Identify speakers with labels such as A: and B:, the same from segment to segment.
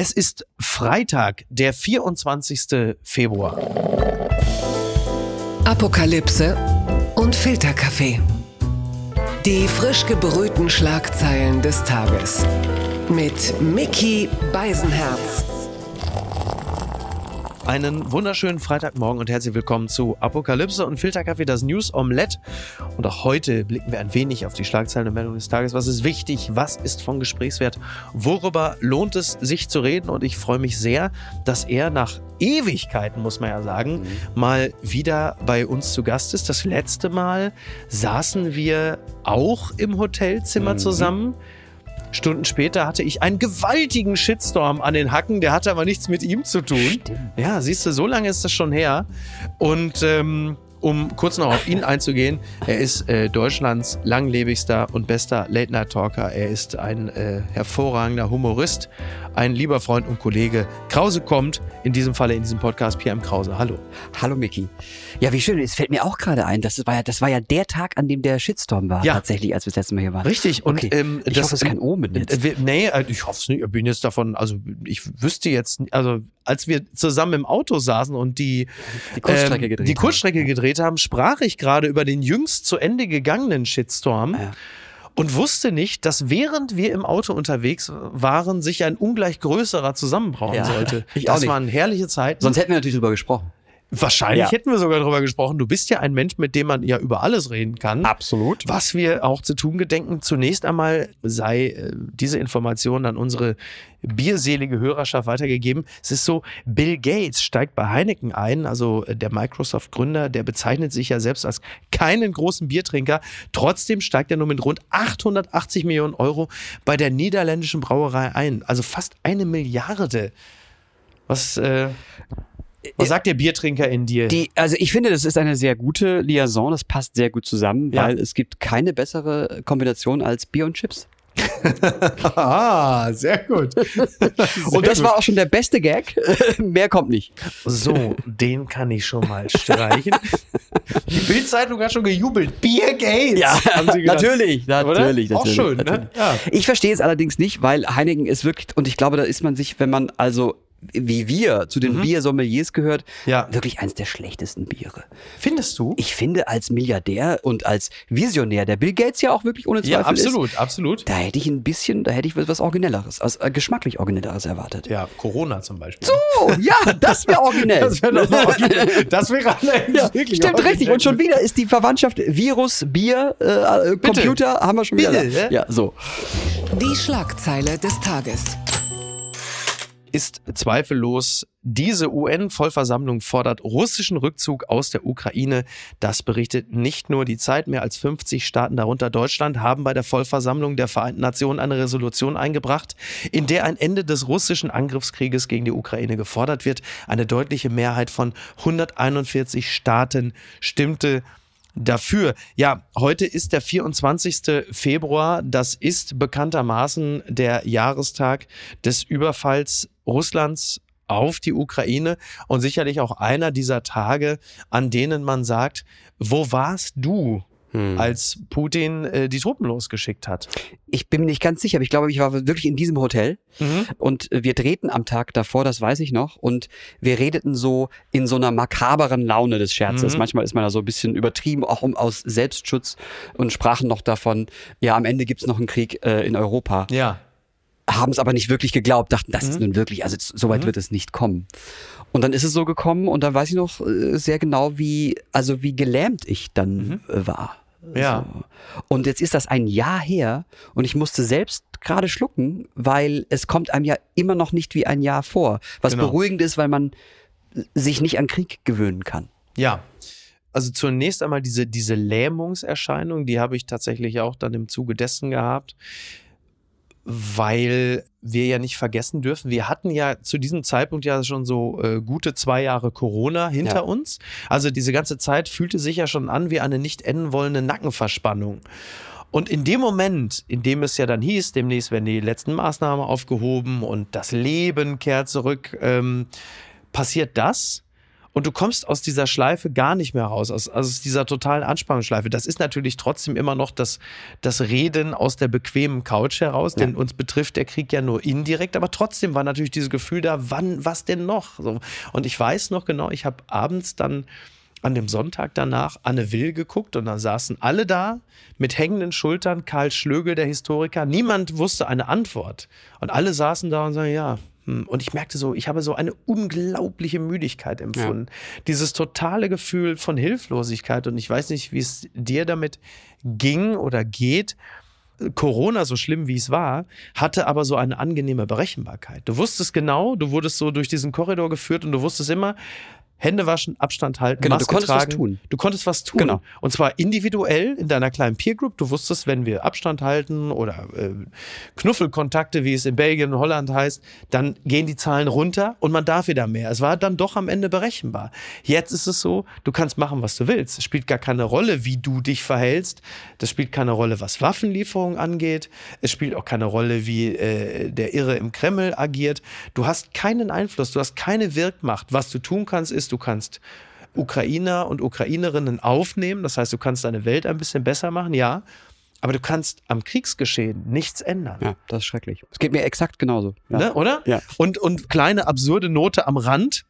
A: Es ist Freitag, der 24. Februar.
B: Apokalypse und Filterkaffee. Die frisch gebrühten Schlagzeilen des Tages. Mit Mickey Beisenherz.
A: Einen wunderschönen Freitagmorgen und herzlich willkommen zu Apokalypse und Filterkaffee, das News Omelette. Und auch heute blicken wir ein wenig auf die Schlagzeilen und Meldungen des Tages. Was ist wichtig? Was ist von Gesprächswert? Worüber lohnt es sich zu reden? Und ich freue mich sehr, dass er nach Ewigkeiten, muss man ja sagen, mhm. mal wieder bei uns zu Gast ist. Das letzte Mal saßen wir auch im Hotelzimmer mhm. zusammen. Stunden später hatte ich einen gewaltigen Shitstorm an den Hacken, der hatte aber nichts mit ihm zu tun. Stimmt. Ja, siehst du, so lange ist das schon her. Und ähm, um kurz noch auf ihn einzugehen, er ist äh, Deutschlands langlebigster und bester Late-Night-Talker. Er ist ein äh, hervorragender Humorist, ein lieber Freund und Kollege. Krause kommt, in diesem Falle in diesem Podcast, PM Krause. Hallo.
C: Hallo Micky. Ja, wie schön. Es fällt mir auch gerade ein, das war, ja, das war ja der Tag, an dem der Shitstorm war, ja. tatsächlich, als wir das letzte Mal hier waren.
A: Richtig. Und
C: okay. ähm, ich das hoffe, es ist kein Omen
A: jetzt. Äh, nee, äh, ich hoffe es nicht. Ich bin jetzt davon, also ich wüsste jetzt, also als wir zusammen im Auto saßen und die,
C: die Kurzstrecke, ähm, gedreht,
A: die Kurzstrecke haben. Gedreht haben, sprach ich gerade über den jüngst zu Ende gegangenen Shitstorm. Ja und wusste nicht, dass während wir im Auto unterwegs waren, sich ein ungleich größerer zusammenbrauen ja, sollte. Das waren herrliche Zeiten.
C: Sonst hätten wir natürlich drüber gesprochen.
A: Wahrscheinlich ja. hätten wir sogar darüber gesprochen. Du bist ja ein Mensch, mit dem man ja über alles reden kann.
C: Absolut.
A: Was wir auch zu tun gedenken. Zunächst einmal sei äh, diese Information an unsere bierselige Hörerschaft weitergegeben. Es ist so, Bill Gates steigt bei Heineken ein, also äh, der Microsoft-Gründer, der bezeichnet sich ja selbst als keinen großen Biertrinker. Trotzdem steigt er nur mit rund 880 Millionen Euro bei der niederländischen Brauerei ein. Also fast eine Milliarde. Was äh, was sagt der Biertrinker in dir?
C: Die, also ich finde, das ist eine sehr gute Liaison. Das passt sehr gut zusammen, ja. weil es gibt keine bessere Kombination als Bier und Chips.
A: ah, sehr gut. Sehr
C: und das gut. war auch schon der beste Gag. Mehr kommt nicht.
A: So, den kann ich schon mal streichen. Die Bildzeitung hat schon gejubelt. Bier Gates.
C: Ja, natürlich, natürlich, Oder? natürlich.
A: Auch schön, ne?
C: natürlich. ne? Ja. Ich verstehe es allerdings nicht, weil Heineken ist wirklich, und ich glaube, da ist man sich, wenn man also wie wir zu den mhm. Biersommeliers gehört, ja. wirklich eins der schlechtesten Biere.
A: Findest du?
C: Ich finde als Milliardär und als Visionär, der Bill Gates ja auch wirklich ohne Zweifel
A: ja, absolut,
C: ist,
A: absolut.
C: Da hätte ich ein bisschen, da hätte ich was Originelleres, also äh, geschmacklich Originelleres erwartet.
A: Ja, Corona zum Beispiel.
C: So, ja, das wäre originell. das wäre
A: originell. Das wäre
C: ja, wirklich Stimmt, originell. richtig. Und schon wieder ist die Verwandtschaft Virus, Bier, äh, Computer, haben wir schon wieder.
A: Bitte,
C: ja, so.
B: Die Schlagzeile des Tages
A: ist zweifellos, diese UN-Vollversammlung fordert russischen Rückzug aus der Ukraine. Das berichtet nicht nur die Zeit. Mehr als 50 Staaten, darunter Deutschland, haben bei der Vollversammlung der Vereinten Nationen eine Resolution eingebracht, in der ein Ende des russischen Angriffskrieges gegen die Ukraine gefordert wird. Eine deutliche Mehrheit von 141 Staaten stimmte dafür. Ja, heute ist der 24. Februar. Das ist bekanntermaßen der Jahrestag des Überfalls Russlands auf die Ukraine und sicherlich auch einer dieser Tage, an denen man sagt, wo warst du hm. als Putin äh, die Truppen losgeschickt hat.
C: Ich bin mir nicht ganz sicher, aber ich glaube, ich war wirklich in diesem Hotel mhm. und wir drehten am Tag davor, das weiß ich noch, und wir redeten so in so einer makaberen Laune des Scherzes. Mhm. Manchmal ist man da so ein bisschen übertrieben, auch um, aus Selbstschutz und sprachen noch davon, ja, am Ende gibt's noch einen Krieg äh, in Europa.
A: Ja
C: haben es aber nicht wirklich geglaubt, dachten, das mhm. ist nun wirklich, also so weit mhm. wird es nicht kommen. Und dann ist es so gekommen und dann weiß ich noch äh, sehr genau, wie, also wie gelähmt ich dann mhm. Äh, war.
A: Ja.
C: So. Und jetzt ist das ein Jahr her und ich musste selbst gerade schlucken, weil es kommt einem ja immer noch nicht wie ein Jahr vor. Was genau. beruhigend ist, weil man sich nicht an Krieg gewöhnen kann.
A: Ja. Also zunächst einmal diese, diese Lähmungserscheinung, die habe ich tatsächlich auch dann im Zuge dessen gehabt weil wir ja nicht vergessen dürfen, wir hatten ja zu diesem Zeitpunkt ja schon so äh, gute zwei Jahre Corona hinter ja. uns. Also diese ganze Zeit fühlte sich ja schon an wie eine nicht enden wollende Nackenverspannung. Und in dem Moment, in dem es ja dann hieß, demnächst werden die letzten Maßnahmen aufgehoben und das Leben kehrt zurück, ähm, passiert das. Und du kommst aus dieser Schleife gar nicht mehr raus, aus, aus dieser totalen Anspannungsschleife. Das ist natürlich trotzdem immer noch das, das Reden aus der bequemen Couch heraus, denn uns betrifft der Krieg ja nur indirekt, aber trotzdem war natürlich dieses Gefühl da, wann, was denn noch? So. Und ich weiß noch genau, ich habe abends dann an dem Sonntag danach Anne Will geguckt und da saßen alle da mit hängenden Schultern, Karl Schlögel, der Historiker. Niemand wusste eine Antwort. Und alle saßen da und sagen, ja. Und ich merkte so, ich habe so eine unglaubliche Müdigkeit empfunden. Ja. Dieses totale Gefühl von Hilflosigkeit. Und ich weiß nicht, wie es dir damit ging oder geht. Corona, so schlimm wie es war, hatte aber so eine angenehme Berechenbarkeit. Du wusstest genau, du wurdest so durch diesen Korridor geführt und du wusstest immer, Hände waschen, Abstand halten,
C: genau,
A: Maske
C: du konntest
A: tragen.
C: was tun.
A: Du konntest was tun.
C: Genau.
A: Und zwar individuell in deiner kleinen Peer Group. Du wusstest, wenn wir Abstand halten oder äh, Knuffelkontakte, wie es in Belgien und Holland heißt, dann gehen die Zahlen runter und man darf wieder mehr. Es war dann doch am Ende berechenbar. Jetzt ist es so, du kannst machen, was du willst. Es spielt gar keine Rolle, wie du dich verhältst. Das spielt keine Rolle, was Waffenlieferungen angeht. Es spielt auch keine Rolle, wie äh, der Irre im Kreml agiert. Du hast keinen Einfluss, du hast keine Wirkmacht. Was du tun kannst, ist, du kannst Ukrainer und Ukrainerinnen aufnehmen. Das heißt, du kannst deine Welt ein bisschen besser machen, ja. Aber du kannst am Kriegsgeschehen nichts ändern.
C: Ja, das ist schrecklich. Es geht mir exakt genauso. Ja.
A: Ne, oder?
C: Ja.
A: Und, und kleine absurde Note am Rand.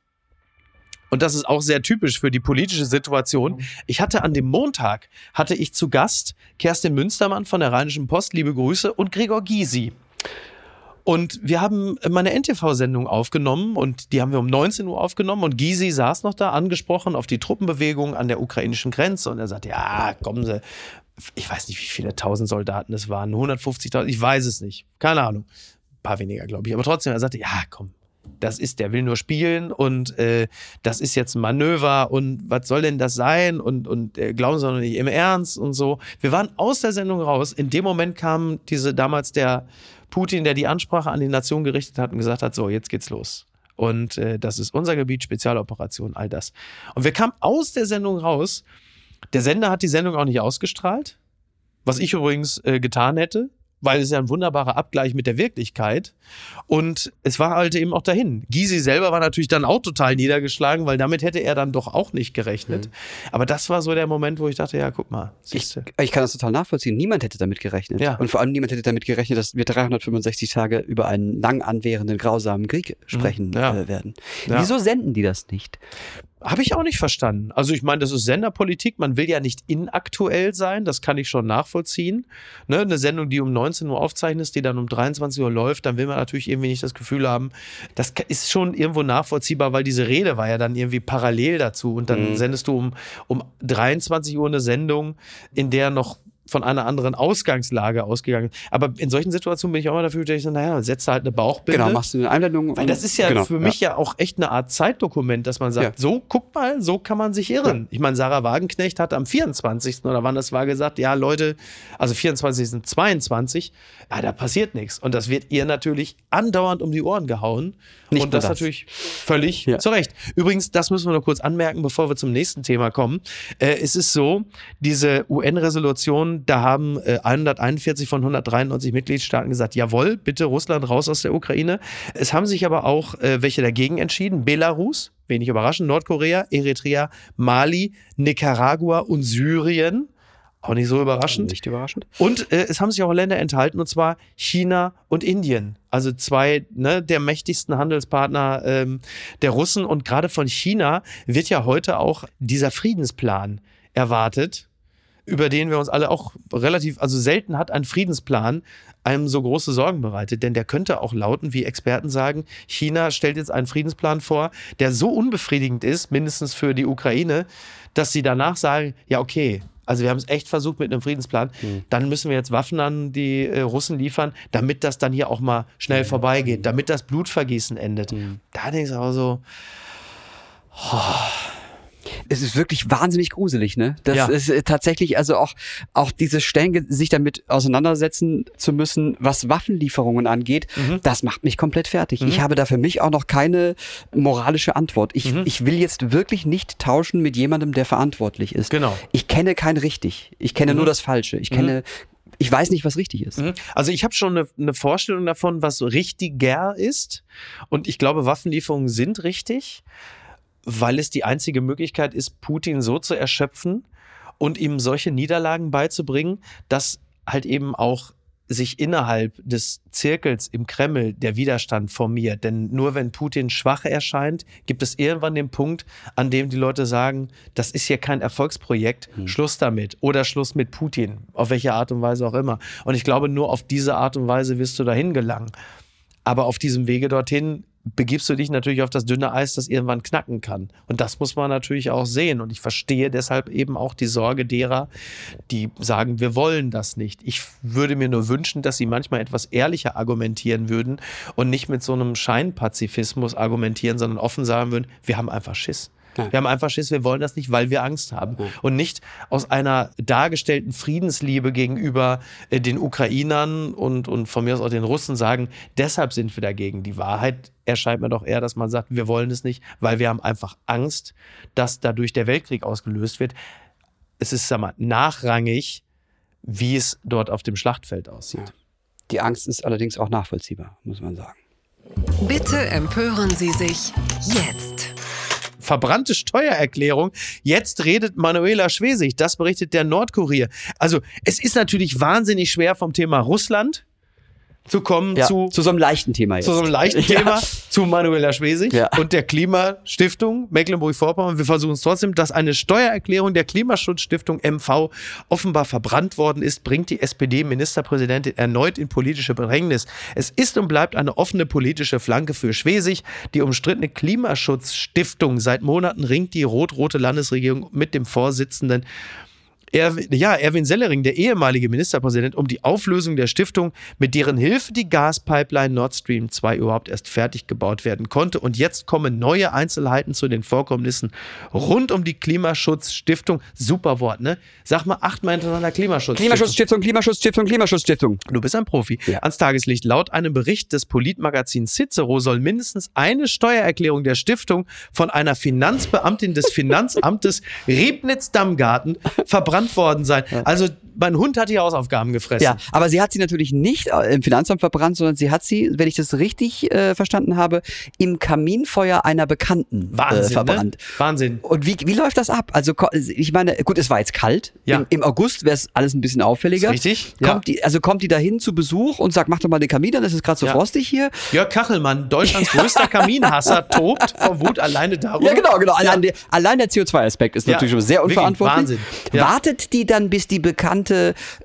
A: Und das ist auch sehr typisch für die politische Situation. Ich hatte an dem Montag, hatte ich zu Gast Kerstin Münstermann von der Rheinischen Post, liebe Grüße, und Gregor Gysi. Und wir haben meine NTV-Sendung aufgenommen und die haben wir um 19 Uhr aufgenommen und Gysi saß noch da, angesprochen auf die Truppenbewegung an der ukrainischen Grenze und er sagt, ja, kommen Sie, ich weiß nicht, wie viele tausend Soldaten es waren, 150.000, ich weiß es nicht, keine Ahnung, ein paar weniger, glaube ich, aber trotzdem, er sagte, ja, komm, das ist, der will nur spielen und äh, das ist jetzt ein Manöver und was soll denn das sein und, und äh, glauben Sie doch nicht im Ernst und so. Wir waren aus der Sendung raus. In dem Moment kam diese damals der Putin, der die Ansprache an die Nation gerichtet hat und gesagt hat, so, jetzt geht's los. Und äh, das ist unser Gebiet, Spezialoperation, all das. Und wir kamen aus der Sendung raus. Der Sender hat die Sendung auch nicht ausgestrahlt, was ich übrigens äh, getan hätte weil es ja ein wunderbarer Abgleich mit der Wirklichkeit. Und es war halt eben auch dahin. Gysi selber war natürlich dann auch total niedergeschlagen, weil damit hätte er dann doch auch nicht gerechnet. Mhm. Aber das war so der Moment, wo ich dachte, ja, guck mal.
C: Ich, ich, kann das total nachvollziehen. Niemand hätte damit gerechnet.
A: Ja.
C: Und vor allem niemand hätte damit gerechnet, dass wir 365 Tage über einen lang anwährenden, grausamen Krieg sprechen
A: ja.
C: äh, werden.
A: Ja.
C: Wieso senden die das nicht?
A: Habe ich auch nicht verstanden. Also ich meine, das ist Senderpolitik. Man will ja nicht inaktuell sein. Das kann ich schon nachvollziehen. Ne? Eine Sendung, die um 19 Uhr aufzeichnet, die dann um 23 Uhr läuft, dann will man natürlich irgendwie nicht das Gefühl haben, das ist schon irgendwo nachvollziehbar, weil diese Rede war ja dann irgendwie parallel dazu. Und dann
C: Mhm.
A: sendest du um, um 23 Uhr eine Sendung, in der noch von einer anderen Ausgangslage ausgegangen. Aber in solchen Situationen bin ich auch immer dafür, dass ich so, naja, setzt halt eine Bauchbinde.
C: Genau, machst du eine Einblendung.
A: Weil das ist ja
C: genau,
A: für mich ja. auch echt eine Art Zeitdokument, dass man sagt,
C: Ja.
A: so, guck mal, so kann man sich irren. Ich meine, Sarah Wagenknecht hat am 24. oder wann das war gesagt, ja, Leute, also 24. sind 22, ja, da passiert nichts. Und das wird ihr natürlich andauernd um die Ohren gehauen.
C: Nicht
A: und das,
C: das.
A: natürlich völlig
C: Ja.
A: zu Recht. Übrigens, das müssen wir nur kurz anmerken, bevor wir zum nächsten Thema kommen. Äh, es ist so, diese UN-Resolution, da haben äh, 141 von 193 Mitgliedstaaten gesagt, jawohl, bitte Russland raus aus der Ukraine. Es haben sich aber auch äh, welche dagegen entschieden. Belarus, wenig überraschend, Nordkorea, Eritrea, Mali, Nicaragua und Syrien. Auch nicht so überraschend.
C: Nicht überraschend.
A: Und äh, es haben sich auch Länder enthalten, und zwar China und Indien. Also zwei ne, der mächtigsten Handelspartner ähm, der Russen. Und gerade von China wird ja heute auch dieser Friedensplan erwartet, über den wir uns alle auch relativ, also selten hat ein Friedensplan einem so große Sorgen bereitet. Denn der könnte auch lauten, wie Experten sagen, China stellt jetzt einen Friedensplan vor, der so unbefriedigend ist, mindestens für die Ukraine, dass sie danach sagen, ja okay, also wir haben es echt versucht mit einem Friedensplan, dann müssen wir jetzt Waffen an die äh, Russen liefern, damit das dann hier auch mal schnell vorbeigeht, damit das Blutvergießen endet. Da denkst du aber so,
C: Es ist wirklich wahnsinnig gruselig, ne? Das
A: Ja.
C: ist äh, tatsächlich, also auch, auch diese Stellen, sich damit auseinandersetzen zu müssen, was Waffenlieferungen angeht,
A: Mhm.
C: das macht mich komplett fertig. Ich habe da für mich auch noch keine moralische Antwort. Ich,
A: Mhm.
C: ich will jetzt wirklich nicht tauschen mit jemandem, der verantwortlich ist.
A: Genau.
C: Ich kenne kein richtig. Ich kenne nur das Falsche. Ich kenne, ich weiß nicht, was richtig ist.
A: Mhm. Also ich habe schon eine, eine Vorstellung davon, was richtiger ist. Und ich glaube, Waffenlieferungen sind richtig. Weil es die einzige Möglichkeit ist, Putin so zu erschöpfen und ihm solche Niederlagen beizubringen, dass halt eben auch sich innerhalb des Zirkels im Kreml der Widerstand formiert. Denn nur wenn Putin schwach erscheint, gibt es irgendwann den Punkt, an dem die Leute sagen, das ist hier kein Erfolgsprojekt, hm. Schluss damit oder Schluss mit Putin, auf welche Art und Weise auch immer. Und ich glaube, nur auf diese Art und Weise wirst du dahin gelangen. Aber auf diesem Wege dorthin begibst du dich natürlich auf das dünne Eis, das irgendwann knacken kann. Und das muss man natürlich auch sehen. Und ich verstehe deshalb eben auch die Sorge derer, die sagen, wir wollen das nicht. Ich würde mir nur wünschen, dass sie manchmal etwas ehrlicher argumentieren würden und nicht mit so einem Scheinpazifismus argumentieren, sondern offen sagen würden, wir haben einfach Schiss. Ja. Wir haben einfach Schiss, wir wollen das nicht, weil wir Angst haben. Ja. Und nicht aus einer dargestellten Friedensliebe gegenüber äh, den Ukrainern und, und von mir aus auch den Russen sagen, deshalb sind wir dagegen. Die Wahrheit erscheint mir doch eher, dass man sagt, wir wollen es nicht, weil wir haben einfach Angst, dass dadurch der Weltkrieg ausgelöst wird. Es ist, sag mal, nachrangig, wie es dort auf dem Schlachtfeld aussieht. Ja.
C: Die Angst ist allerdings auch nachvollziehbar, muss man sagen.
B: Bitte empören Sie sich jetzt
A: verbrannte Steuererklärung. Jetzt redet Manuela Schwesig. Das berichtet der Nordkurier. Also es ist natürlich wahnsinnig schwer vom Thema Russland zu kommen
C: ja,
A: zu,
C: zu so einem leichten Thema jetzt.
A: Zu so einem leichten ja. Thema, zu Manuela Schwesig ja. und der Klimastiftung Mecklenburg-Vorpommern. Wir versuchen es trotzdem, dass eine Steuererklärung der Klimaschutzstiftung MV offenbar verbrannt worden ist, bringt die SPD-Ministerpräsidentin erneut in politische Bedrängnis. Es ist und bleibt eine offene politische Flanke für Schwesig. Die umstrittene Klimaschutzstiftung seit Monaten ringt die rot-rote Landesregierung mit dem Vorsitzenden er, ja, Erwin Sellering, der ehemalige Ministerpräsident, um die Auflösung der Stiftung, mit deren Hilfe die Gaspipeline Nord Stream 2 überhaupt erst fertig gebaut werden konnte. Und jetzt kommen neue Einzelheiten zu den Vorkommnissen rund um die Klimaschutzstiftung. Super Wort, ne? Sag mal achtmal hintereinander Klimaschutzstiftung.
C: Klimaschutzstiftung, Klimaschutzstiftung, Klimaschutzstiftung.
A: Du bist ein Profi. Ja. Ans Tageslicht. Laut einem Bericht des Politmagazins Cicero soll mindestens eine Steuererklärung der Stiftung von einer Finanzbeamtin des Finanzamtes Riebnitz-Dammgarten verbrannt verbrannt worden sein. Also mein Hund hat die Hausaufgaben gefressen.
C: Ja, aber sie hat sie natürlich nicht äh, im Finanzamt verbrannt, sondern sie hat sie, wenn ich das richtig äh, verstanden habe, im Kaminfeuer einer Bekannten
A: äh, Wahnsinn,
C: äh, verbrannt.
A: Ne? Wahnsinn.
C: Und wie, wie läuft das ab? Also ich meine, gut, es war jetzt kalt. Ja. Im, im August wäre es alles ein bisschen auffälliger.
A: richtig.
C: Ja. Kommt die, also kommt die dahin zu Besuch und sagt, mach doch mal den Kamin an, es ist gerade so ja. frostig hier.
A: Jörg Kachelmann, Deutschlands größter Kaminhasser, tobt vor Wut alleine darüber.
C: Ja, genau, genau. Allein, der, allein der CO2-Aspekt ist natürlich schon sehr unverantwortlich.
A: Wahnsinn.
C: Wartet die dann, bis die Bekannte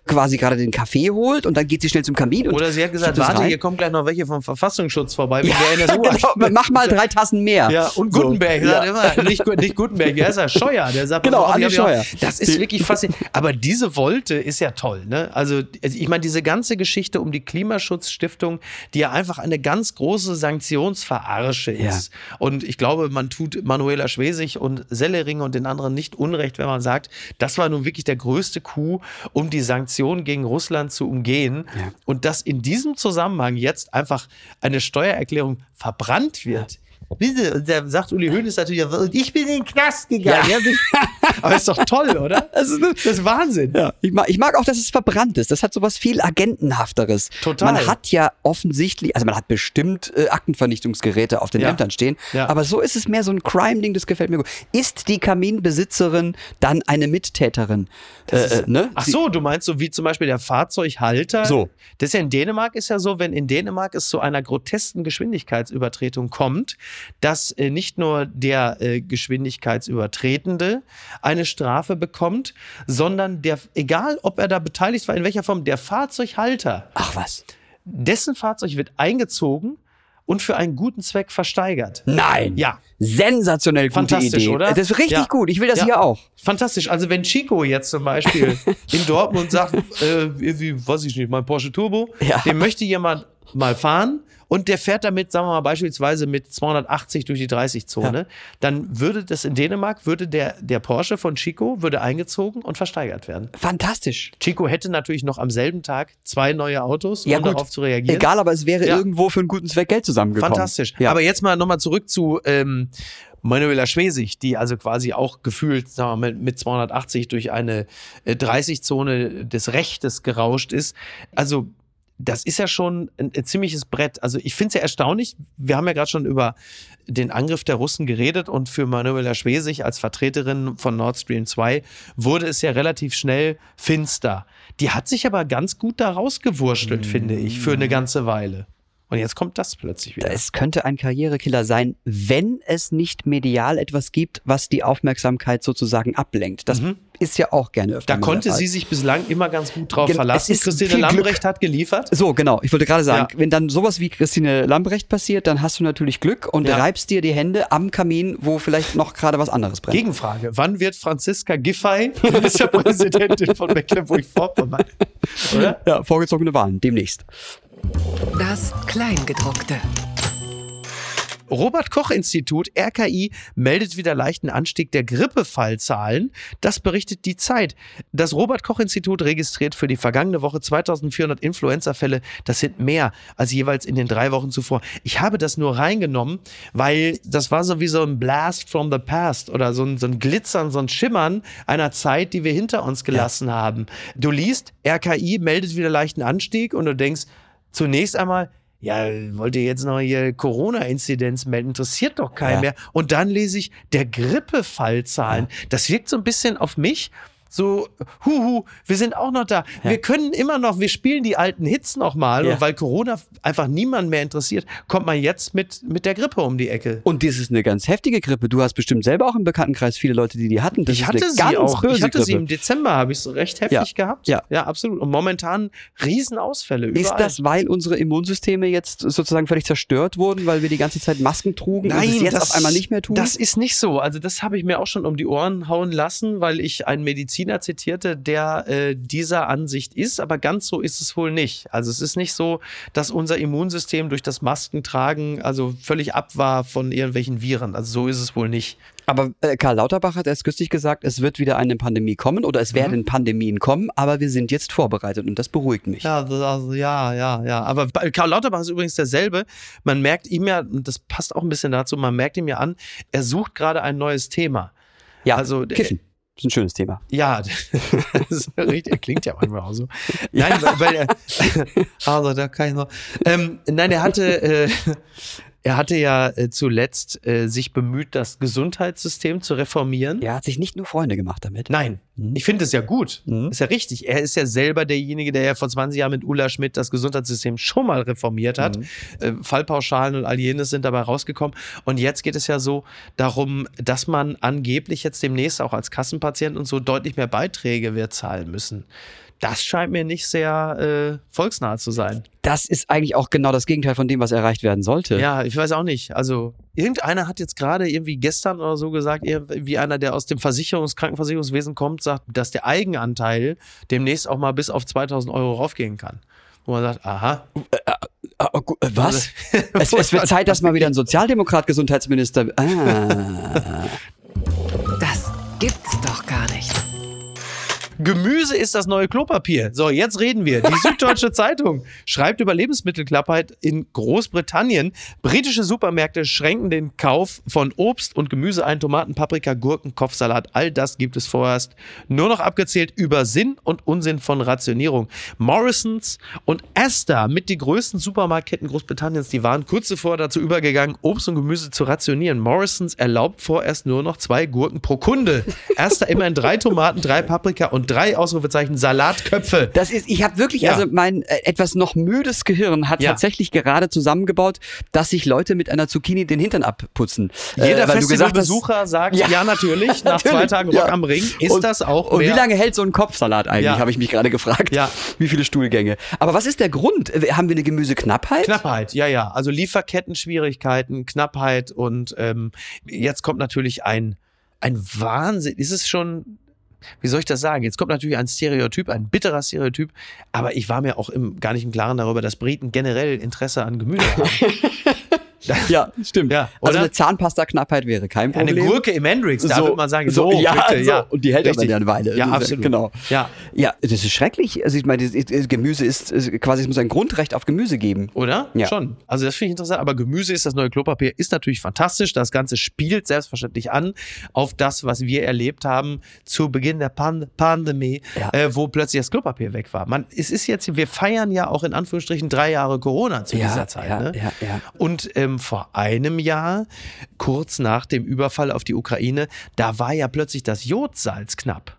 C: quasi gerade den Kaffee holt und dann geht sie schnell zum Kamin.
A: Oder sie hat gesagt, warte, rein. hier kommen gleich noch welche vom Verfassungsschutz vorbei. Ja,
C: genau. Mach mal drei Tassen mehr.
A: Ja, und Gutenberg so. sagt ja. immer, nicht, nicht Gutenberg, wie heißt er? Scheuer. Der sagt,
C: genau, Andi Scheuer.
A: Das ist wirklich faszinierend. Aber diese Wolte ist ja toll. Ne? Also ich meine, diese ganze Geschichte um die Klimaschutzstiftung, die ja einfach eine ganz große Sanktionsverarsche ist. Ja. Und ich glaube, man tut Manuela Schwesig und Sellering und den anderen nicht unrecht, wenn man sagt, das war nun wirklich der größte Coup, um die Sanktionen gegen Russland zu umgehen. Ja. Und dass in diesem Zusammenhang jetzt einfach eine Steuererklärung verbrannt wird. Bitte, und da sagt Uli Hoeneß natürlich, und ich bin in den Knast gegangen. Ja. Aber ist doch toll, oder?
C: Das ist, das ist Wahnsinn. Ja. Ich, mag, ich mag auch, dass es verbrannt ist. Das hat sowas viel Agentenhafteres.
A: Total.
C: Man hat ja offensichtlich, also man hat bestimmt äh, Aktenvernichtungsgeräte auf den ja. Ämtern stehen, ja. aber so ist es mehr so ein Crime-Ding, das gefällt mir gut. Ist die Kaminbesitzerin dann eine Mittäterin?
A: Äh, ist, äh, ne? Ach so, du meinst so wie zum Beispiel der Fahrzeughalter?
C: So.
A: Das ist ja in Dänemark ist ja so, wenn in Dänemark es zu einer grotesken Geschwindigkeitsübertretung kommt, dass äh, nicht nur der äh, Geschwindigkeitsübertretende eine Strafe bekommt, sondern der, egal ob er da beteiligt war, in welcher Form, der Fahrzeughalter.
C: Ach was.
A: Dessen Fahrzeug wird eingezogen und für einen guten Zweck versteigert.
C: Nein.
A: Ja.
C: Sensationell gute
A: Fantastisch,
C: Idee.
A: oder?
C: Das ist richtig ja. gut. Ich will das
A: ja.
C: hier auch.
A: Fantastisch. Also wenn Chico jetzt zum Beispiel in Dortmund sagt, äh, wie, weiß ich nicht, mein Porsche Turbo, ja. den möchte jemand mal fahren und der fährt damit, sagen wir mal beispielsweise mit 280 durch die 30-Zone, ja. dann würde das in Dänemark, würde der, der Porsche von Chico, würde eingezogen und versteigert werden.
C: Fantastisch.
A: Chico hätte natürlich noch am selben Tag zwei neue Autos, ja, um gut. darauf zu reagieren.
C: Egal, aber es wäre ja. irgendwo für einen guten Zweck Geld zusammengekommen.
A: Fantastisch. Ja. Aber jetzt mal nochmal zurück zu ähm, Manuela Schwesig, die also quasi auch gefühlt sagen wir mal, mit 280 durch eine 30-Zone äh, des Rechtes gerauscht ist. Also das ist ja schon ein, ein ziemliches Brett. Also ich finde es ja erstaunlich. Wir haben ja gerade schon über den Angriff der Russen geredet und für Manuela Schwesig als Vertreterin von Nord Stream 2 wurde es ja relativ schnell finster. Die hat sich aber ganz gut da rausgewurschtelt, mm. finde ich, für eine ganze Weile. Und jetzt kommt das plötzlich wieder.
C: Es könnte ein Karrierekiller sein, wenn es nicht medial etwas gibt, was die Aufmerksamkeit sozusagen ablenkt. Das mhm. ist ja auch gerne öfter.
A: Da konnte sie sich bislang immer ganz gut drauf Gen verlassen. Christine Lambrecht Glück. hat geliefert.
C: So, genau. Ich wollte gerade sagen, ja. wenn dann sowas wie Christine Lambrecht passiert, dann hast du natürlich Glück und ja. reibst dir die Hände am Kamin, wo vielleicht noch gerade was anderes brennt.
A: Gegenfrage. Wann wird Franziska Giffey Ministerpräsidentin von Mecklenburg-Vorpommern?
C: Ja, vorgezogene Wahlen, demnächst.
B: Das Kleingedruckte.
A: Robert Koch Institut RKI meldet wieder leichten Anstieg der Grippefallzahlen. Das berichtet die Zeit. Das Robert Koch Institut registriert für die vergangene Woche 2400 Influenza-Fälle. Das sind mehr als jeweils in den drei Wochen zuvor. Ich habe das nur reingenommen, weil das war so wie so ein Blast from the past oder so ein, so ein Glitzern, so ein Schimmern einer Zeit, die wir hinter uns gelassen ja. haben. Du liest, RKI meldet wieder leichten Anstieg und du denkst, zunächst einmal, ja, wollt ihr jetzt noch hier Corona-Inzidenz melden? Interessiert doch keinen ja. mehr. Und dann lese ich der Grippefallzahlen. Ja. Das wirkt so ein bisschen auf mich so, huhu, wir sind auch noch da. Ja. Wir können immer noch, wir spielen die alten Hits nochmal. Ja. Und weil Corona einfach niemand mehr interessiert, kommt man jetzt mit, mit der Grippe um die Ecke.
C: Und das ist eine ganz heftige Grippe. Du hast bestimmt selber auch im Bekanntenkreis viele Leute, die die hatten. Das
A: ich hatte sie auch. Ich hatte Grippe. sie im Dezember, habe ich so recht heftig ja. gehabt. Ja. ja, absolut. Und momentan Riesenausfälle. Überall.
C: Ist das, weil unsere Immunsysteme jetzt sozusagen völlig zerstört wurden, weil wir die ganze Zeit Masken trugen
A: Nein, und es
C: jetzt
A: das,
C: auf einmal nicht mehr tun?
A: Das ist nicht so. Also das habe ich mir auch schon um die Ohren hauen lassen, weil ich einen Mediziner Mediziner zitierte, der äh, dieser Ansicht ist, aber ganz so ist es wohl nicht. Also es ist nicht so, dass unser Immunsystem durch das Maskentragen also völlig ab war von irgendwelchen Viren. Also so ist es wohl nicht.
C: Aber äh, Karl Lauterbach hat erst kürzlich gesagt, es wird wieder eine Pandemie kommen oder es mhm. werden Pandemien kommen, aber wir sind jetzt vorbereitet und das beruhigt mich.
A: Ja, also, ja, ja, ja. Aber Karl Lauterbach ist übrigens derselbe. Man merkt ihm ja, das passt auch ein bisschen dazu, man merkt ihm ja an, er sucht gerade ein neues Thema.
C: Ja, also Kiffen. Das ist ein schönes Thema.
A: Ja, das richtig, klingt ja manchmal auch so. Nein, ja. weil, er, also da kann ich noch. Ähm, nein, er hatte, äh, er hatte ja äh, zuletzt äh, sich bemüht, das Gesundheitssystem zu reformieren.
C: Er hat sich nicht nur Freunde gemacht damit.
A: Nein, mhm. ich finde es ja gut. Mhm. Ist ja richtig. Er ist ja selber derjenige, der ja vor 20 Jahren mit Ulla Schmidt das Gesundheitssystem schon mal reformiert hat. Mhm. Äh, Fallpauschalen und all jenes sind dabei rausgekommen. Und jetzt geht es ja so darum, dass man angeblich jetzt demnächst auch als Kassenpatient und so deutlich mehr Beiträge wird zahlen müssen das scheint mir nicht sehr äh, volksnah zu sein.
C: Das ist eigentlich auch genau das Gegenteil von dem, was erreicht werden sollte.
A: Ja, ich weiß auch nicht. Also irgendeiner hat jetzt gerade irgendwie gestern oder so gesagt, wie einer, der aus dem Versicherungs-, Krankenversicherungswesen kommt, sagt, dass der Eigenanteil demnächst auch mal bis auf 2000 Euro raufgehen kann. Wo man sagt, aha. Äh,
C: äh, äh, was? es, es, wird Zeit, dass mal wieder ein Sozialdemokrat Gesundheitsminister. Ah.
B: Das gibt's doch gar nicht.
A: Gemüse ist das neue Klopapier. So, jetzt reden wir. Die Süddeutsche Zeitung schreibt über Lebensmittelknappheit in Großbritannien. Britische Supermärkte schränken den Kauf von Obst und Gemüse ein, Tomaten, Paprika, Gurken, Kopfsalat. All das gibt es vorerst nur noch abgezählt über Sinn und Unsinn von Rationierung. Morrisons und Asda mit die größten Supermarktketten Großbritanniens, die waren kurz zuvor dazu übergegangen, Obst und Gemüse zu rationieren. Morrisons erlaubt vorerst nur noch zwei Gurken pro Kunde. Asda immerhin drei Tomaten, drei Paprika und drei Ausrufezeichen Salatköpfe.
C: Das ist, ich habe wirklich, ja. also mein äh, etwas noch müdes Gehirn hat ja. tatsächlich gerade zusammengebaut, dass sich Leute mit einer Zucchini den Hintern abputzen.
A: Jeder äh, Festivalbesucher sagt, ja, ja natürlich, nach zwei Tagen Rock am Ring ist und, das auch.
C: Und wie lange hält so ein Kopfsalat eigentlich, habe ich mich gerade gefragt. Ja. Wie viele Stuhlgänge. Aber was ist der Grund? Äh, haben wir eine Gemüseknappheit?
A: Knappheit, ja, ja. Also Lieferketten-Schwierigkeiten, Knappheit und ähm, jetzt kommt natürlich ein ein Wahnsinn. Ist es schon wie soll ich das sagen? Jetzt kommt natürlich ein Stereotyp, ein bitterer Stereotyp, aber ich war mir auch im, gar nicht im Klaren darüber, dass Briten generell Interesse an Gemüse haben.
C: Ja, stimmt.
A: Ja,
C: also eine Zahnpasta-Knappheit wäre kein
A: Eine
C: Problem.
A: Gurke im Hendrix, da
C: So,
A: würde man sagen,
C: so,
A: so,
C: ja,
A: bitte,
C: so.
A: ja.
C: Und die hält aber
A: Richtig.
C: ja eine Weile.
A: Ja, absolut.
C: Genau.
A: Ja,
C: Ja, das ist schrecklich. Also ich meine, Gemüse ist, ist quasi, es muss ein Grundrecht auf Gemüse geben.
A: oder?
C: Ja.
A: Schon. Also das finde ich interessant. Aber Gemüse ist das neue Klopapier, ist natürlich fantastisch. Das Ganze spielt selbstverständlich an auf das, was wir erlebt haben zu Beginn der Pan Pandemie,
C: Ja.
A: äh, wo plötzlich das Klopapier weg war. Man, es ist jetzt, wir feiern ja auch in Anführungsstrichen drei Jahre Corona zu
C: Ja,
A: dieser Zeit.
C: ja,
A: ne?
C: ja, ja.
A: Und ähm, vor einem Jahr, kurz nach dem Überfall auf die Ukraine, da war ja plötzlich das Jodsalz knapp.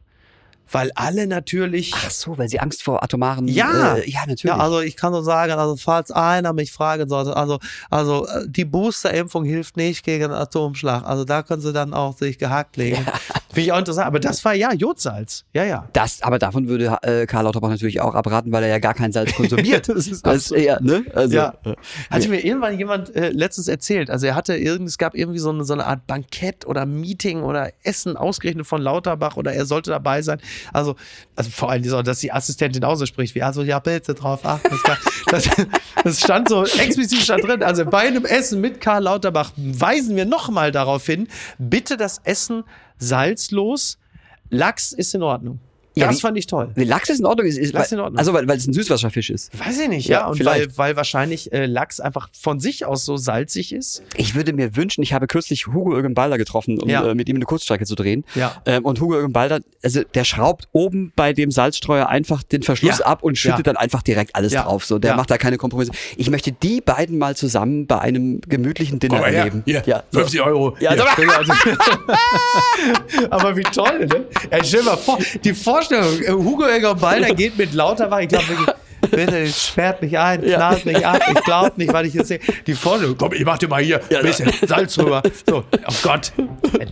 A: Weil alle natürlich.
C: Ach so, weil sie Angst vor atomaren.
A: Ja,
C: äh, ja, natürlich.
A: Ja, also ich kann nur sagen, also falls einer mich fragen sollte, also, also äh, die Boosterimpfung hilft nicht gegen Atomschlag. Also da können sie dann auch sich gehackt legen. Finde ich auch interessant. Aber das war ja Jodsalz. Ja, ja.
C: das, aber davon würde äh, Karl Lauterbach natürlich auch abraten, weil er ja gar kein Salz konsumiert.
A: Das ist
C: das eher, ne? Also,
A: Ja. Hatte mir irgendwann jemand äh, letztens erzählt. Also er hatte irgend, es gab irgendwie so eine, so eine Art Bankett oder Meeting oder Essen ausgerechnet von Lauterbach oder er sollte dabei sein. Also, also vor allem, so, dass die Assistentin auch so spricht, wie also ja bitte drauf achten. Das, das stand so explizit stand drin. Also bei einem Essen mit Karl Lauterbach weisen wir nochmal darauf hin, bitte das Essen salzlos. Lachs ist in Ordnung.
C: Ja,
A: das
C: wie-
A: fand ich toll.
C: Nee, Lachs ist in Ordnung. Ist, ist,
A: Lachs ist in Ordnung.
C: Also, weil, weil es ein Süßwasserfisch ist.
A: Weiß ich nicht,
C: Ja,
A: ja. und weil,
C: vielleicht.
A: weil wahrscheinlich äh, Lachs einfach von sich aus so salzig ist.
C: Ich würde mir wünschen, ich habe kürzlich Hugo Irgendbalder getroffen, um
A: Ja.
C: äh, mit ihm eine Kurzstrecke zu drehen.
A: Ja.
C: Ähm, und Hugo Irgendbalder, also der schraubt oben bei dem Salzstreuer einfach den Verschluss
A: Ja.
C: ab und schüttet
A: Ja.
C: dann einfach direkt alles
A: Ja.
C: drauf. So, der
A: Ja.
C: macht da keine Kompromisse. Ich möchte die beiden mal zusammen bei einem gemütlichen Dinner
A: Komm her.
C: erleben.
A: Hier,
C: Ja, so.
A: 50 Euro.
C: Ja,
A: also- aber wie toll, ne? Ey, stell mal vor, die Vorstellung, äh, Hugo Eger Balder geht mit Lauterbach, ich glaube wirklich, bitte sperrt mich ein, knallt mich ab, ich glaube nicht, was ich jetzt sehe. Die Vorstellung, komm, ich mach dir mal hier ein bisschen Salz drüber. So, oh Gott.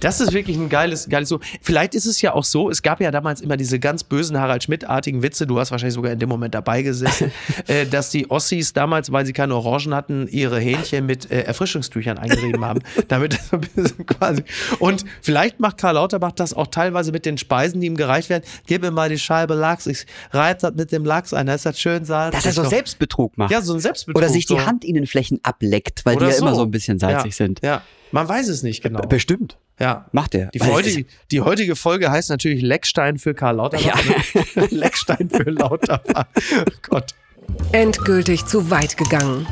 A: Das ist wirklich ein geiles, geiles so. Vielleicht ist es ja auch so, es gab ja damals immer diese ganz bösen Harald Schmidt-artigen Witze, du hast wahrscheinlich sogar in dem Moment dabei gesessen, äh, dass die Ossis damals, weil sie keine Orangen hatten, ihre Hähnchen mit äh, Erfrischungstüchern eingerieben haben. Damit das so ein bisschen quasi. Und vielleicht macht Karl Lauterbach das auch teilweise mit den Speisen, die ihm gereicht werden. Gib mir mal die Scheibe Lachs, ich reibe das mit dem Lachs ein, da ist das schön salzig.
C: Dass er so. Selbstbetrug macht.
A: Ja, so ein Selbstbetrug.
C: Oder sich die
A: so.
C: Handinnenflächen ableckt, weil
A: Oder
C: die ja immer so ein bisschen salzig
A: ja.
C: sind.
A: Ja, man weiß es nicht genau.
C: Bestimmt.
A: Ja.
C: Macht er.
A: Die heutige, die heutige Folge heißt natürlich Leckstein für Karl Lauterbach. ne? Leckstein für Lauterbach. Oh Gott.
B: Endgültig zu weit gegangen.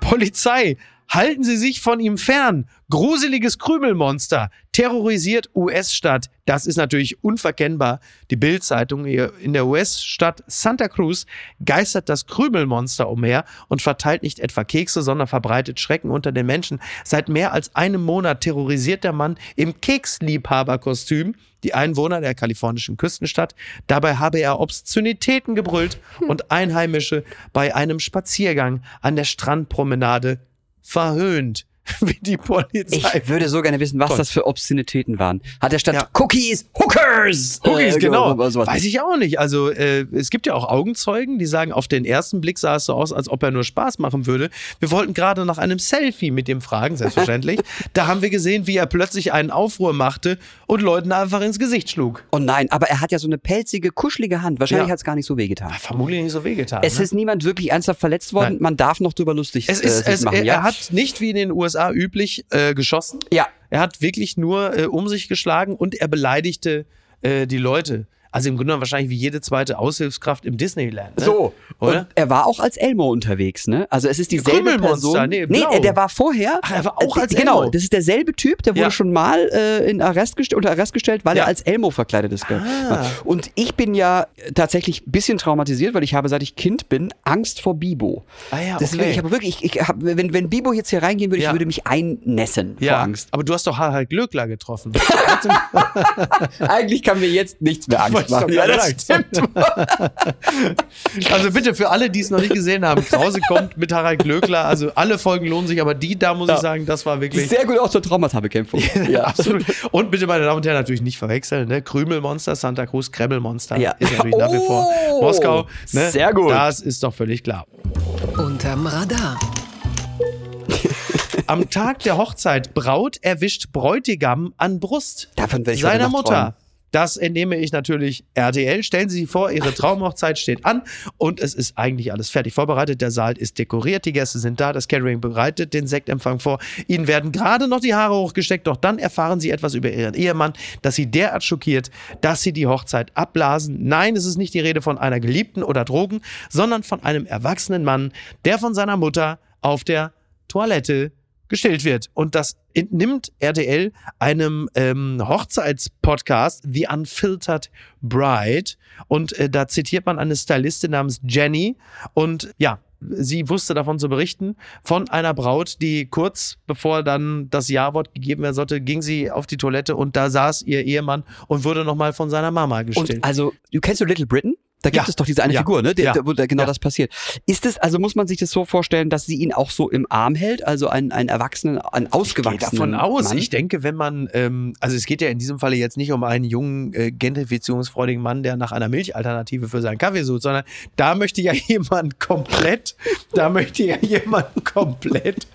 A: Polizei, halten Sie sich von ihm fern. Gruseliges Krümelmonster terrorisiert US-Stadt. Das ist natürlich unverkennbar. Die Bild-Zeitung in der US-Stadt Santa Cruz geistert das Krümelmonster umher und verteilt nicht etwa Kekse, sondern verbreitet Schrecken unter den Menschen. Seit mehr als einem Monat terrorisiert der Mann im Keksliebhaberkostüm die Einwohner der kalifornischen Küstenstadt. Dabei habe er Obszönitäten gebrüllt und Einheimische bei einem Spaziergang an der Strandpromenade verhöhnt, wie die Polizei.
C: Ich würde so gerne wissen, was
A: Toll.
C: das für Obszönitäten waren. Hat er statt
A: Ja.
C: Cookies Hookers?
A: Cookies,
C: Äh,
A: genau. Weiß ich auch nicht. Also äh, es gibt ja auch Augenzeugen, die sagen, auf den ersten Blick sah es so aus, als ob er nur Spaß machen würde. Wir wollten gerade nach einem Selfie mit dem fragen, selbstverständlich. da haben wir gesehen, wie er plötzlich einen Aufruhr machte und Leuten einfach ins Gesicht schlug.
C: Oh nein, aber er hat ja so eine pelzige, kuschelige Hand. Wahrscheinlich
A: Ja.
C: hat es gar nicht so wehgetan.
A: Vermutlich nicht so wehgetan.
C: Es
A: ne?
C: ist niemand wirklich ernsthaft verletzt worden.
A: Nein.
C: Man darf noch drüber lustig
A: Es
C: äh,
A: ist,
C: sich
A: es,
C: machen.
A: er,
C: ja?
A: er hat nicht wie in den USA üblich äh, geschossen.
C: ja,
A: Er hat wirklich nur äh, um sich geschlagen und er beleidigte äh, die Leute. Also im Grunde genommen wahrscheinlich wie jede zweite Aushilfskraft im Disneyland. Ne?
C: So.
A: Oder?
C: Und er war auch als Elmo unterwegs, ne? Also es ist dieselbe Person.
A: nee,
C: nee, der war vorher.
A: Ach, er war auch
C: äh,
A: als
C: Genau,
A: Elmo.
C: das ist derselbe Typ, der wurde
A: Ja.
C: schon mal äh, in Arrest unter Arrest gestellt, weil
A: Ja.
C: er als Elmo verkleidet ist.
A: Ah.
C: Und ich bin ja tatsächlich ein bisschen traumatisiert, weil ich habe, seit ich Kind bin, Angst vor Bibo.
A: Ah ja,
C: Das ist
A: okay.
C: wirklich, ich habe wirklich, ich, ich hab, wenn, wenn Bibo jetzt hier reingehen würde,
A: Ja.
C: ich würde mich einnässen
A: Ja,
C: vor Angst.
A: aber du hast doch Harald Glöckler getroffen.
C: Eigentlich kann mir jetzt nichts mehr Angst
A: Du
C: machen. Ja, das stimmt.
A: also bitte für alle, die es noch nicht gesehen haben, Krause kommt mit Harald Glöckler. Also alle Folgen lohnen sich, aber die, da muss
C: Ja.
A: ich sagen, das war wirklich.
C: Sehr gut auch zur Traumata-Bekämpfung.
A: Ja, absolut. Und bitte, meine Damen und Herren, natürlich nicht verwechseln. Ne? Krümelmonster, Santa Cruz, Krebbelmonster
C: Ja.
A: ist natürlich nach wie vor
C: Oh,
A: Moskau. Ne?
C: sehr gut.
A: Das ist doch völlig klar.
B: Unterm Radar.
A: Am Tag der Hochzeit, Braut erwischt Bräutigam an Brust
C: Davon ich
A: seiner Mutter.
C: träumen.
A: Das entnehme ich natürlich RTL. Stellen Sie sich vor, Ihre Traumhochzeit steht an und es ist eigentlich alles fertig vorbereitet. Der Saal ist dekoriert, die Gäste sind da, das Catering bereitet den Sektempfang vor. Ihnen werden gerade noch die Haare hochgesteckt, doch dann erfahren Sie etwas über Ihren Ehemann, das Sie derart schockiert, dass Sie die Hochzeit abblasen. Nein, es ist nicht die Rede von einer Geliebten oder Drogen, sondern von einem erwachsenen Mann, der von seiner Mutter auf der Toilette gestillt wird. Und das entnimmt RTL einem ähm, Hochzeitspodcast, The Unfiltered Bride. Und äh, da zitiert man eine Stylistin namens Jenny. Und ja, sie wusste davon zu berichten, von einer Braut, die kurz bevor dann das Ja-Wort gegeben werden sollte, ging sie auf die Toilette und da saß ihr Ehemann und wurde nochmal von seiner Mama gestillt.
C: Und also, du kennst du Little Britain? Da gibt
A: Ja.
C: es doch diese eine
A: Ja.
C: Figur, ne? Der,
A: Ja.
C: wo da genau das passiert. Ist es, also muss man sich das so vorstellen, dass sie ihn auch so im Arm hält? Also einen, einen erwachsenen, einen
A: Ich
C: ausgewachsenen
A: davon aus.
C: Mann?
A: Ich denke, wenn man, ähm, also es geht ja in diesem Falle jetzt nicht um einen jungen, äh, gentrifizierungsfreudigen Mann, der nach einer Milchalternative für seinen Kaffee sucht, sondern da möchte ja jemand komplett, da möchte ja jemand komplett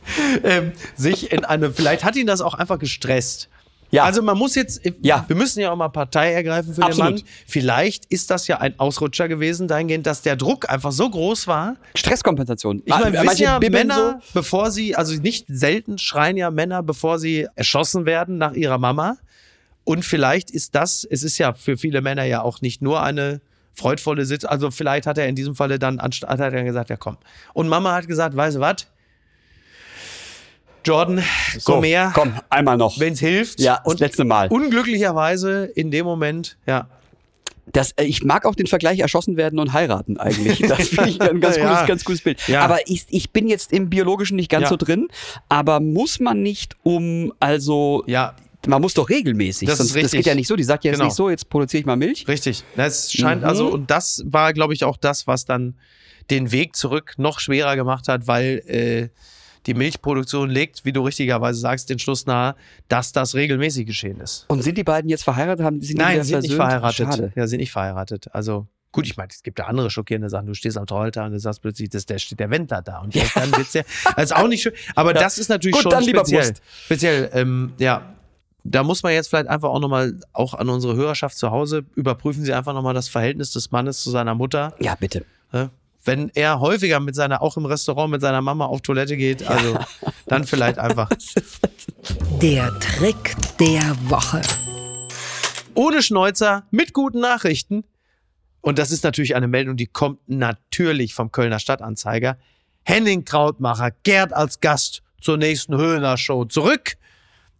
A: ähm, sich in eine, vielleicht hat ihn das auch einfach gestresst.
C: Ja.
A: Also man muss jetzt,
C: Ja.
A: wir müssen ja auch mal Partei ergreifen für
C: Absolut.
A: den Mann. Vielleicht ist das ja ein Ausrutscher gewesen, dahingehend, dass der Druck einfach so groß war,
C: Stresskompensation.
A: ich meine, wir wissen ja, Männer, bevor sie, also nicht selten schreien ja Männer, bevor sie erschossen werden nach ihrer Mama. Und vielleicht ist das, es ist ja für viele Männer ja auch nicht nur eine freudvolle Sitz, also vielleicht hat er in diesem Falle dann, anstatt hat er dann gesagt, ja komm. Und Mama hat gesagt, weißt du was? Jordan,
C: so,
A: komm her,
C: Komm, einmal noch.
A: wenn's hilft.
C: Ja, das
A: und
C: letzte Mal.
A: unglücklicherweise in dem Moment, ja,
C: Das, äh, ich mag auch den Vergleich erschossen werden und heiraten eigentlich. Das finde ich ein ganz,
A: Ja.
C: gutes, ganz gutes Bild.
A: Ja.
C: Aber ich, ich bin jetzt im Biologischen nicht ganz
A: Ja.
C: so drin. Aber muss man nicht um, also,
A: ja,
C: man muss doch regelmäßig.
A: Das ist
C: sonst, das geht ja nicht so. Die sagt ja jetzt
A: Genau.
C: nicht so, jetzt produziere ich mal Milch.
A: Richtig. Das scheint
C: Mhm.
A: also, und das war, glaube ich, auch das, was dann den Weg zurück noch schwerer gemacht hat, weil äh, die Milchproduktion legt, wie du richtigerweise sagst, den Schluss nahe, dass das regelmäßig geschehen ist.
C: Und sind die beiden jetzt verheiratet? Haben, sind
A: Nein, sind nicht
C: versöhnt?
A: verheiratet.
C: Schade.
A: Ja, sind nicht verheiratet. Also gut, ich meine, es gibt ja andere schockierende Sachen. Du stehst am Traualtar und du sagst plötzlich, dass der steht der Wendler da und dann wird's ja, das ist auch nicht schön. Aber das ist natürlich
C: Gut,
A: schon
C: dann lieber
A: speziell.
C: Brust.
A: Speziell, ähm, ja. Da muss man jetzt vielleicht einfach auch nochmal, auch an unsere Hörerschaft zu Hause, überprüfen Sie einfach nochmal das Verhältnis des Mannes zu seiner Mutter.
C: Ja, bitte.
A: Ne? Wenn er häufiger mit seiner, auch im Restaurant mit seiner Mama auf Toilette geht, also dann vielleicht einfach.
B: Der Trick der Woche.
A: Ohne Schnäuzer, mit guten Nachrichten. Und das ist natürlich eine Meldung, die kommt natürlich vom Kölner Stadtanzeiger. Henning Krautmacher kehrt als Gast zur nächsten Höhner-Show zurück.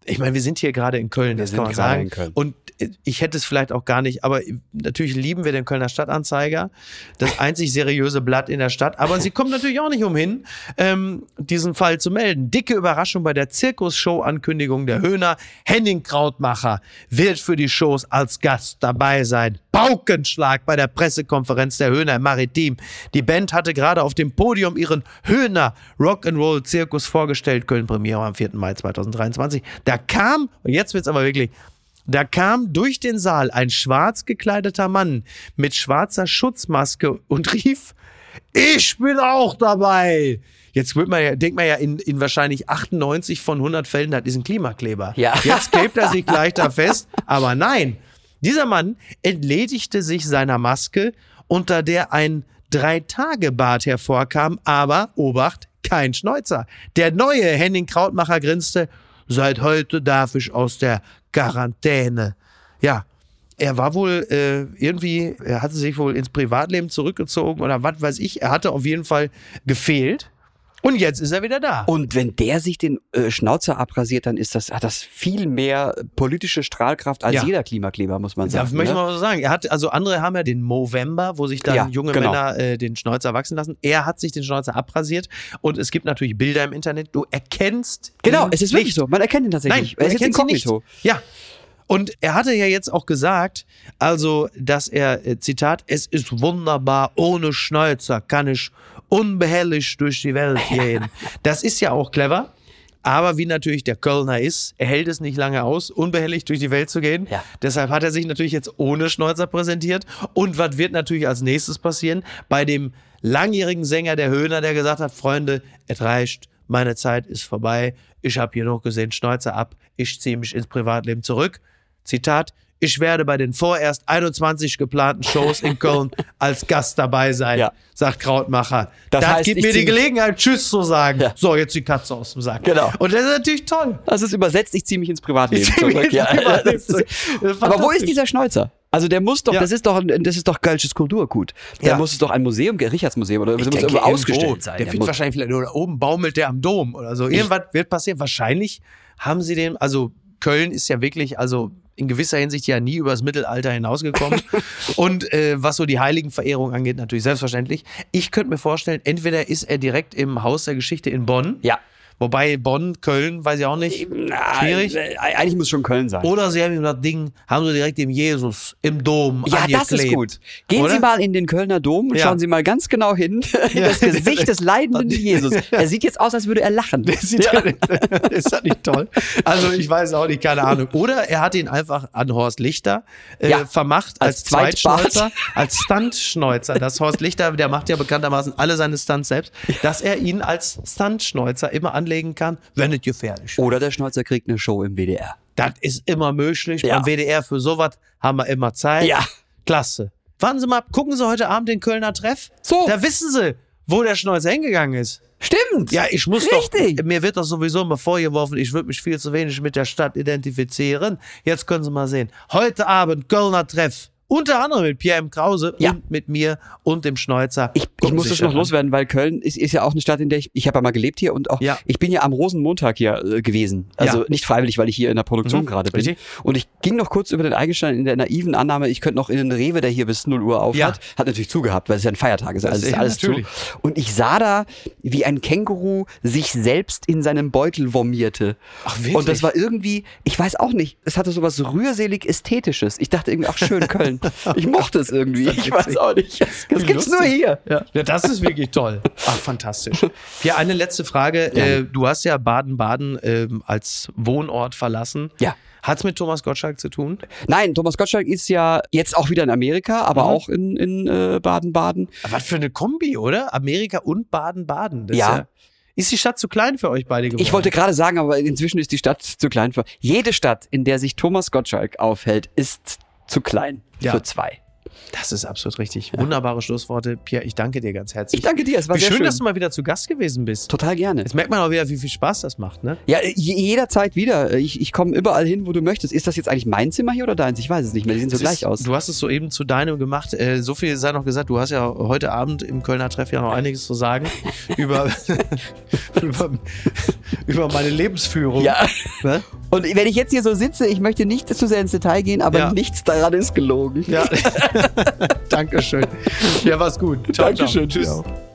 A: Ich meine, wir sind hier gerade in Köln, das
C: sind
A: kann man sagen. Und ich hätte es vielleicht auch gar nicht, aber natürlich lieben wir den Kölner Stadtanzeiger, das einzig seriöse Blatt in der Stadt. Aber sie kommt natürlich auch nicht umhin, ähm, diesen Fall zu melden. Dicke Überraschung bei der Zirkusshow-Ankündigung der Höhner. Henning Krautmacher wird für die Shows als Gast dabei sein. Paukenschlag bei der Pressekonferenz der Höhner im Maritim. Die Band hatte gerade auf dem Podium ihren Höhner Rock'n'Roll Zirkus vorgestellt. Köln Premiere am 4. Mai 2023. Da kam, und jetzt wird's aber wirklich, da kam durch den Saal ein schwarz gekleideter Mann mit schwarzer Schutzmaske und rief, ich bin auch dabei. Jetzt wird man ja, denkt man ja in, in wahrscheinlich 98 von 100 Fällen hat diesen Klimakleber.
C: Ja.
A: Jetzt klebt er sich gleich da fest. Aber nein, dieser Mann entledigte sich seiner Maske, unter der ein Drei-Tage-Bart hervorkam, aber, Obacht, kein Schnäuzer. Der neue Henning Krautmacher grinste, seit heute darf ich aus der Quarantäne. Ja, er war wohl äh, irgendwie, er hatte sich wohl ins Privatleben zurückgezogen oder was weiß ich. Er hatte auf jeden Fall gefehlt. Und jetzt ist er wieder da.
C: Und wenn der sich den äh, Schnauzer abrasiert, dann ist das, hat das viel mehr politische Strahlkraft als
A: Ja.
C: jeder Klimakleber, muss man sagen.
A: möchte
C: ne?
A: man mal so sagen. Er hat, also andere haben ja den Movember, wo sich dann
C: Ja,
A: junge
C: genau.
A: Männer äh, den Schnäuzer wachsen lassen. Er hat sich den Schnäuzer abrasiert und es gibt natürlich Bilder im Internet. Du erkennst
C: Genau, es ist wirklich so. Man erkennt ihn
A: Nein,
C: tatsächlich.
A: du
C: er ist jetzt inkognito.
A: Ja. Und er hatte ja jetzt auch gesagt, also, dass er, äh, Zitat, es ist wunderbar, ohne Schnäuzer kann ich unbehelligt durch die Welt gehen. Das ist ja auch clever. Aber wie natürlich der Kölner ist, er hält es nicht lange aus, unbehelligt durch die Welt zu gehen.
C: Ja.
A: Deshalb hat er sich natürlich jetzt ohne Schnäuzer präsentiert. Und was wird natürlich als nächstes passieren? Bei dem langjährigen Sänger der Höhner, der gesagt hat, Freunde, es reicht, meine Zeit ist vorbei, ich habe hier noch gesehen, Schnäuzer ab, ich ziehe mich ins Privatleben zurück. Zitat, ich werde bei den vorerst 21 geplanten Shows in Köln als Gast dabei sein,
C: Ja.
A: sagt Krautmacher.
C: Das
A: Das,
C: heißt,
A: gibt
C: ich
A: mir die Gelegenheit, Tschüss zu sagen.
C: Ja.
A: So, jetzt die Katze aus dem Sack.
C: Genau.
A: Und das ist natürlich toll.
C: Das ist übersetzt, ich ziehe mich ins Privatleben
A: Ich
C: zurück.
A: ins
C: Ja.
A: Privatleben zurück.
C: Aber wo ist dieser Schnäuzer? Also der muss doch,
A: Ja.
C: das ist doch, ein- das ist doch Kölsches Kulturgut. Da
A: Ja.
C: muss es doch ein Museum, Richardsmuseum oder das muss
A: denke,
C: ausgestellt sein.
A: Der
C: Der
A: wird
C: muss-
A: wahrscheinlich vielleicht da oben baumelt der am Dom oder so. Irgendwas wird passieren. Wahrscheinlich haben sie den, also Köln ist ja wirklich, also in gewisser Hinsicht ja nie übers Mittelalter hinausgekommen. Und äh, was so die Heiligenverehrung angeht, natürlich selbstverständlich. Ich könnte mir vorstellen, entweder ist er direkt im Haus der Geschichte in Bonn.
C: Ja.
A: Wobei Bonn, Köln, weiß ich auch nicht. Schwierig.
C: Äh, Eigentlich muss schon Köln sein.
A: Oder sie haben ihm das Ding, haben sie direkt dem Jesus im Dom
C: Ja, das ist gut. Gehen
A: Oder?
C: Sie mal in den Kölner Dom und
A: Ja.
C: schauen Sie mal ganz genau hin in das Gesicht des leidenden Jesus. Er sieht jetzt aus, als würde er lachen.
A: Sieht ist das nicht toll? Also ich weiß auch nicht, keine Ahnung. Oder er hat ihn einfach an Horst Lichter äh,
C: Ja,
A: vermacht als,
C: als.
A: Zweitschneuzer, als Stuntschneuzer. Das Horst Lichter, der macht ja bekanntermaßen alle seine Stunts selbst, dass er ihn als Stuntschneuzer immer anlegen kann, wenn es gefährlich ist.
C: Oder der Schnäuzer kriegt eine Show im WDR.
A: Das ist immer möglich.
C: Ja.
A: Beim WDR für sowas haben wir immer Zeit.
C: Ja.
A: Klasse. Warten Sie mal, gucken Sie heute Abend den Kölner Treff.
C: So.
A: Da wissen Sie, wo der Schneuzer hingegangen ist.
C: Stimmt.
A: Ja, ich muss
C: Richtig.
A: doch, mir wird das sowieso immer vorgeworfen, ich würde mich viel zu wenig mit der Stadt identifizieren. Jetzt können Sie mal sehen. Heute Abend Kölner Treff. Unter anderem mit Pierre M. Krause
C: Ja.
A: und mit mir und dem Schneuzer.
C: Ich, ich muss das noch
A: an.
C: loswerden, weil Köln ist, ist ja auch eine Stadt, in der ich, ich habe ja mal gelebt hier und auch,
A: Ja.
C: ich bin ja am Rosenmontag hier äh, gewesen. Also
A: Ja.
C: nicht freiwillig, weil ich hier in der Produktion
A: Mhm,
C: gerade bin.
A: richtig.
C: Und ich ging noch kurz über den Eigelstein in der naiven Annahme, ich könnte noch in den Rewe, der hier bis 0 Uhr auf hat, hat natürlich zugehabt, weil es ja ein Feiertag ist. Also ist alles
A: natürlich.
C: zu. Und ich sah da, wie ein Känguru sich selbst in seinem Beutel vomierte.
A: Ach, wirklich?
C: Und das war irgendwie, ich weiß auch nicht, es hatte sowas rührselig Ästhetisches. Ich dachte irgendwie, ach schön, Köln. Ich mochte es irgendwie. Ich weiß auch nicht. Das, gibt's nur hier.
A: Ja. ja, das ist wirklich toll. Ach, fantastisch. Ja, eine letzte Frage. Äh, du hast ja Baden-Baden ähm, als Wohnort verlassen.
C: Ja.
A: Hat's mit Thomas Gottschalk zu tun?
C: Nein, Thomas Gottschalk ist ja jetzt auch wieder in Amerika, aber
A: Mhm.
C: auch in, in äh, Baden-Baden.
A: Aber was für eine Kombi, oder? Amerika und Baden-Baden.
C: Ja.
A: Ja, ist die Stadt zu klein für euch beide geworden?
C: Ich wollte gerade sagen, aber inzwischen ist die Stadt zu klein für. Jede Stadt, in der sich Thomas Gottschalk aufhält, ist zu klein
A: Ja.
C: für zwei.
A: Das ist absolut richtig. Wunderbare Schlussworte. Pierre, ich danke dir ganz herzlich.
C: Ich danke dir, es war
A: Wie
C: sehr
A: schön,
C: schön.
A: dass du mal wieder zu Gast gewesen bist.
C: Total gerne.
A: Jetzt merkt man auch wieder, wie viel Spaß das macht, ne?
C: Ja, je- jederzeit wieder. Ich, ich komme überall hin, wo du möchtest. Ist das jetzt eigentlich mein Zimmer hier oder deins? Ich weiß es nicht mehr. Die sehen so
A: Es
C: gleich
A: ist,
C: aus.
A: Du hast es soeben zu deinem gemacht. Äh, so viel sei noch gesagt, du hast ja heute Abend im Kölner Treff ja noch einiges zu sagen über, über, über meine Lebensführung.
C: Ja.
A: Ne?
C: Und wenn ich jetzt hier so sitze, ich möchte nicht zu sehr ins Detail gehen, aber
A: Ja.
C: nichts daran ist gelogen.
A: Ja. Dankeschön. Ja, war's gut. Ciao,
C: Dankeschön.
A: Ciao. Tschüss.
C: Ja.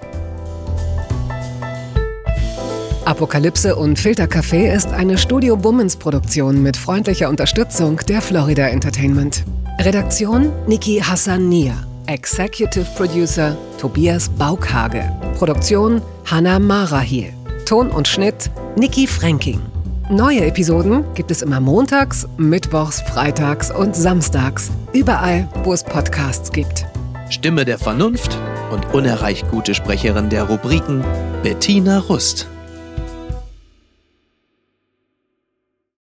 B: Apokalypse und Filtercafé ist eine Studio Bummens Produktion mit freundlicher Unterstützung der Florida Entertainment. Redaktion Niki Hassania. Executive Producer Tobias Baukhage. Produktion Hanna Marahiel. Ton und Schnitt Niki Fränking. Neue Episoden gibt es immer montags, mittwochs, freitags und samstags. Überall, wo es Podcasts gibt.
A: Stimme der Vernunft und unerreicht gute Sprecherin der Rubriken Bettina Rust.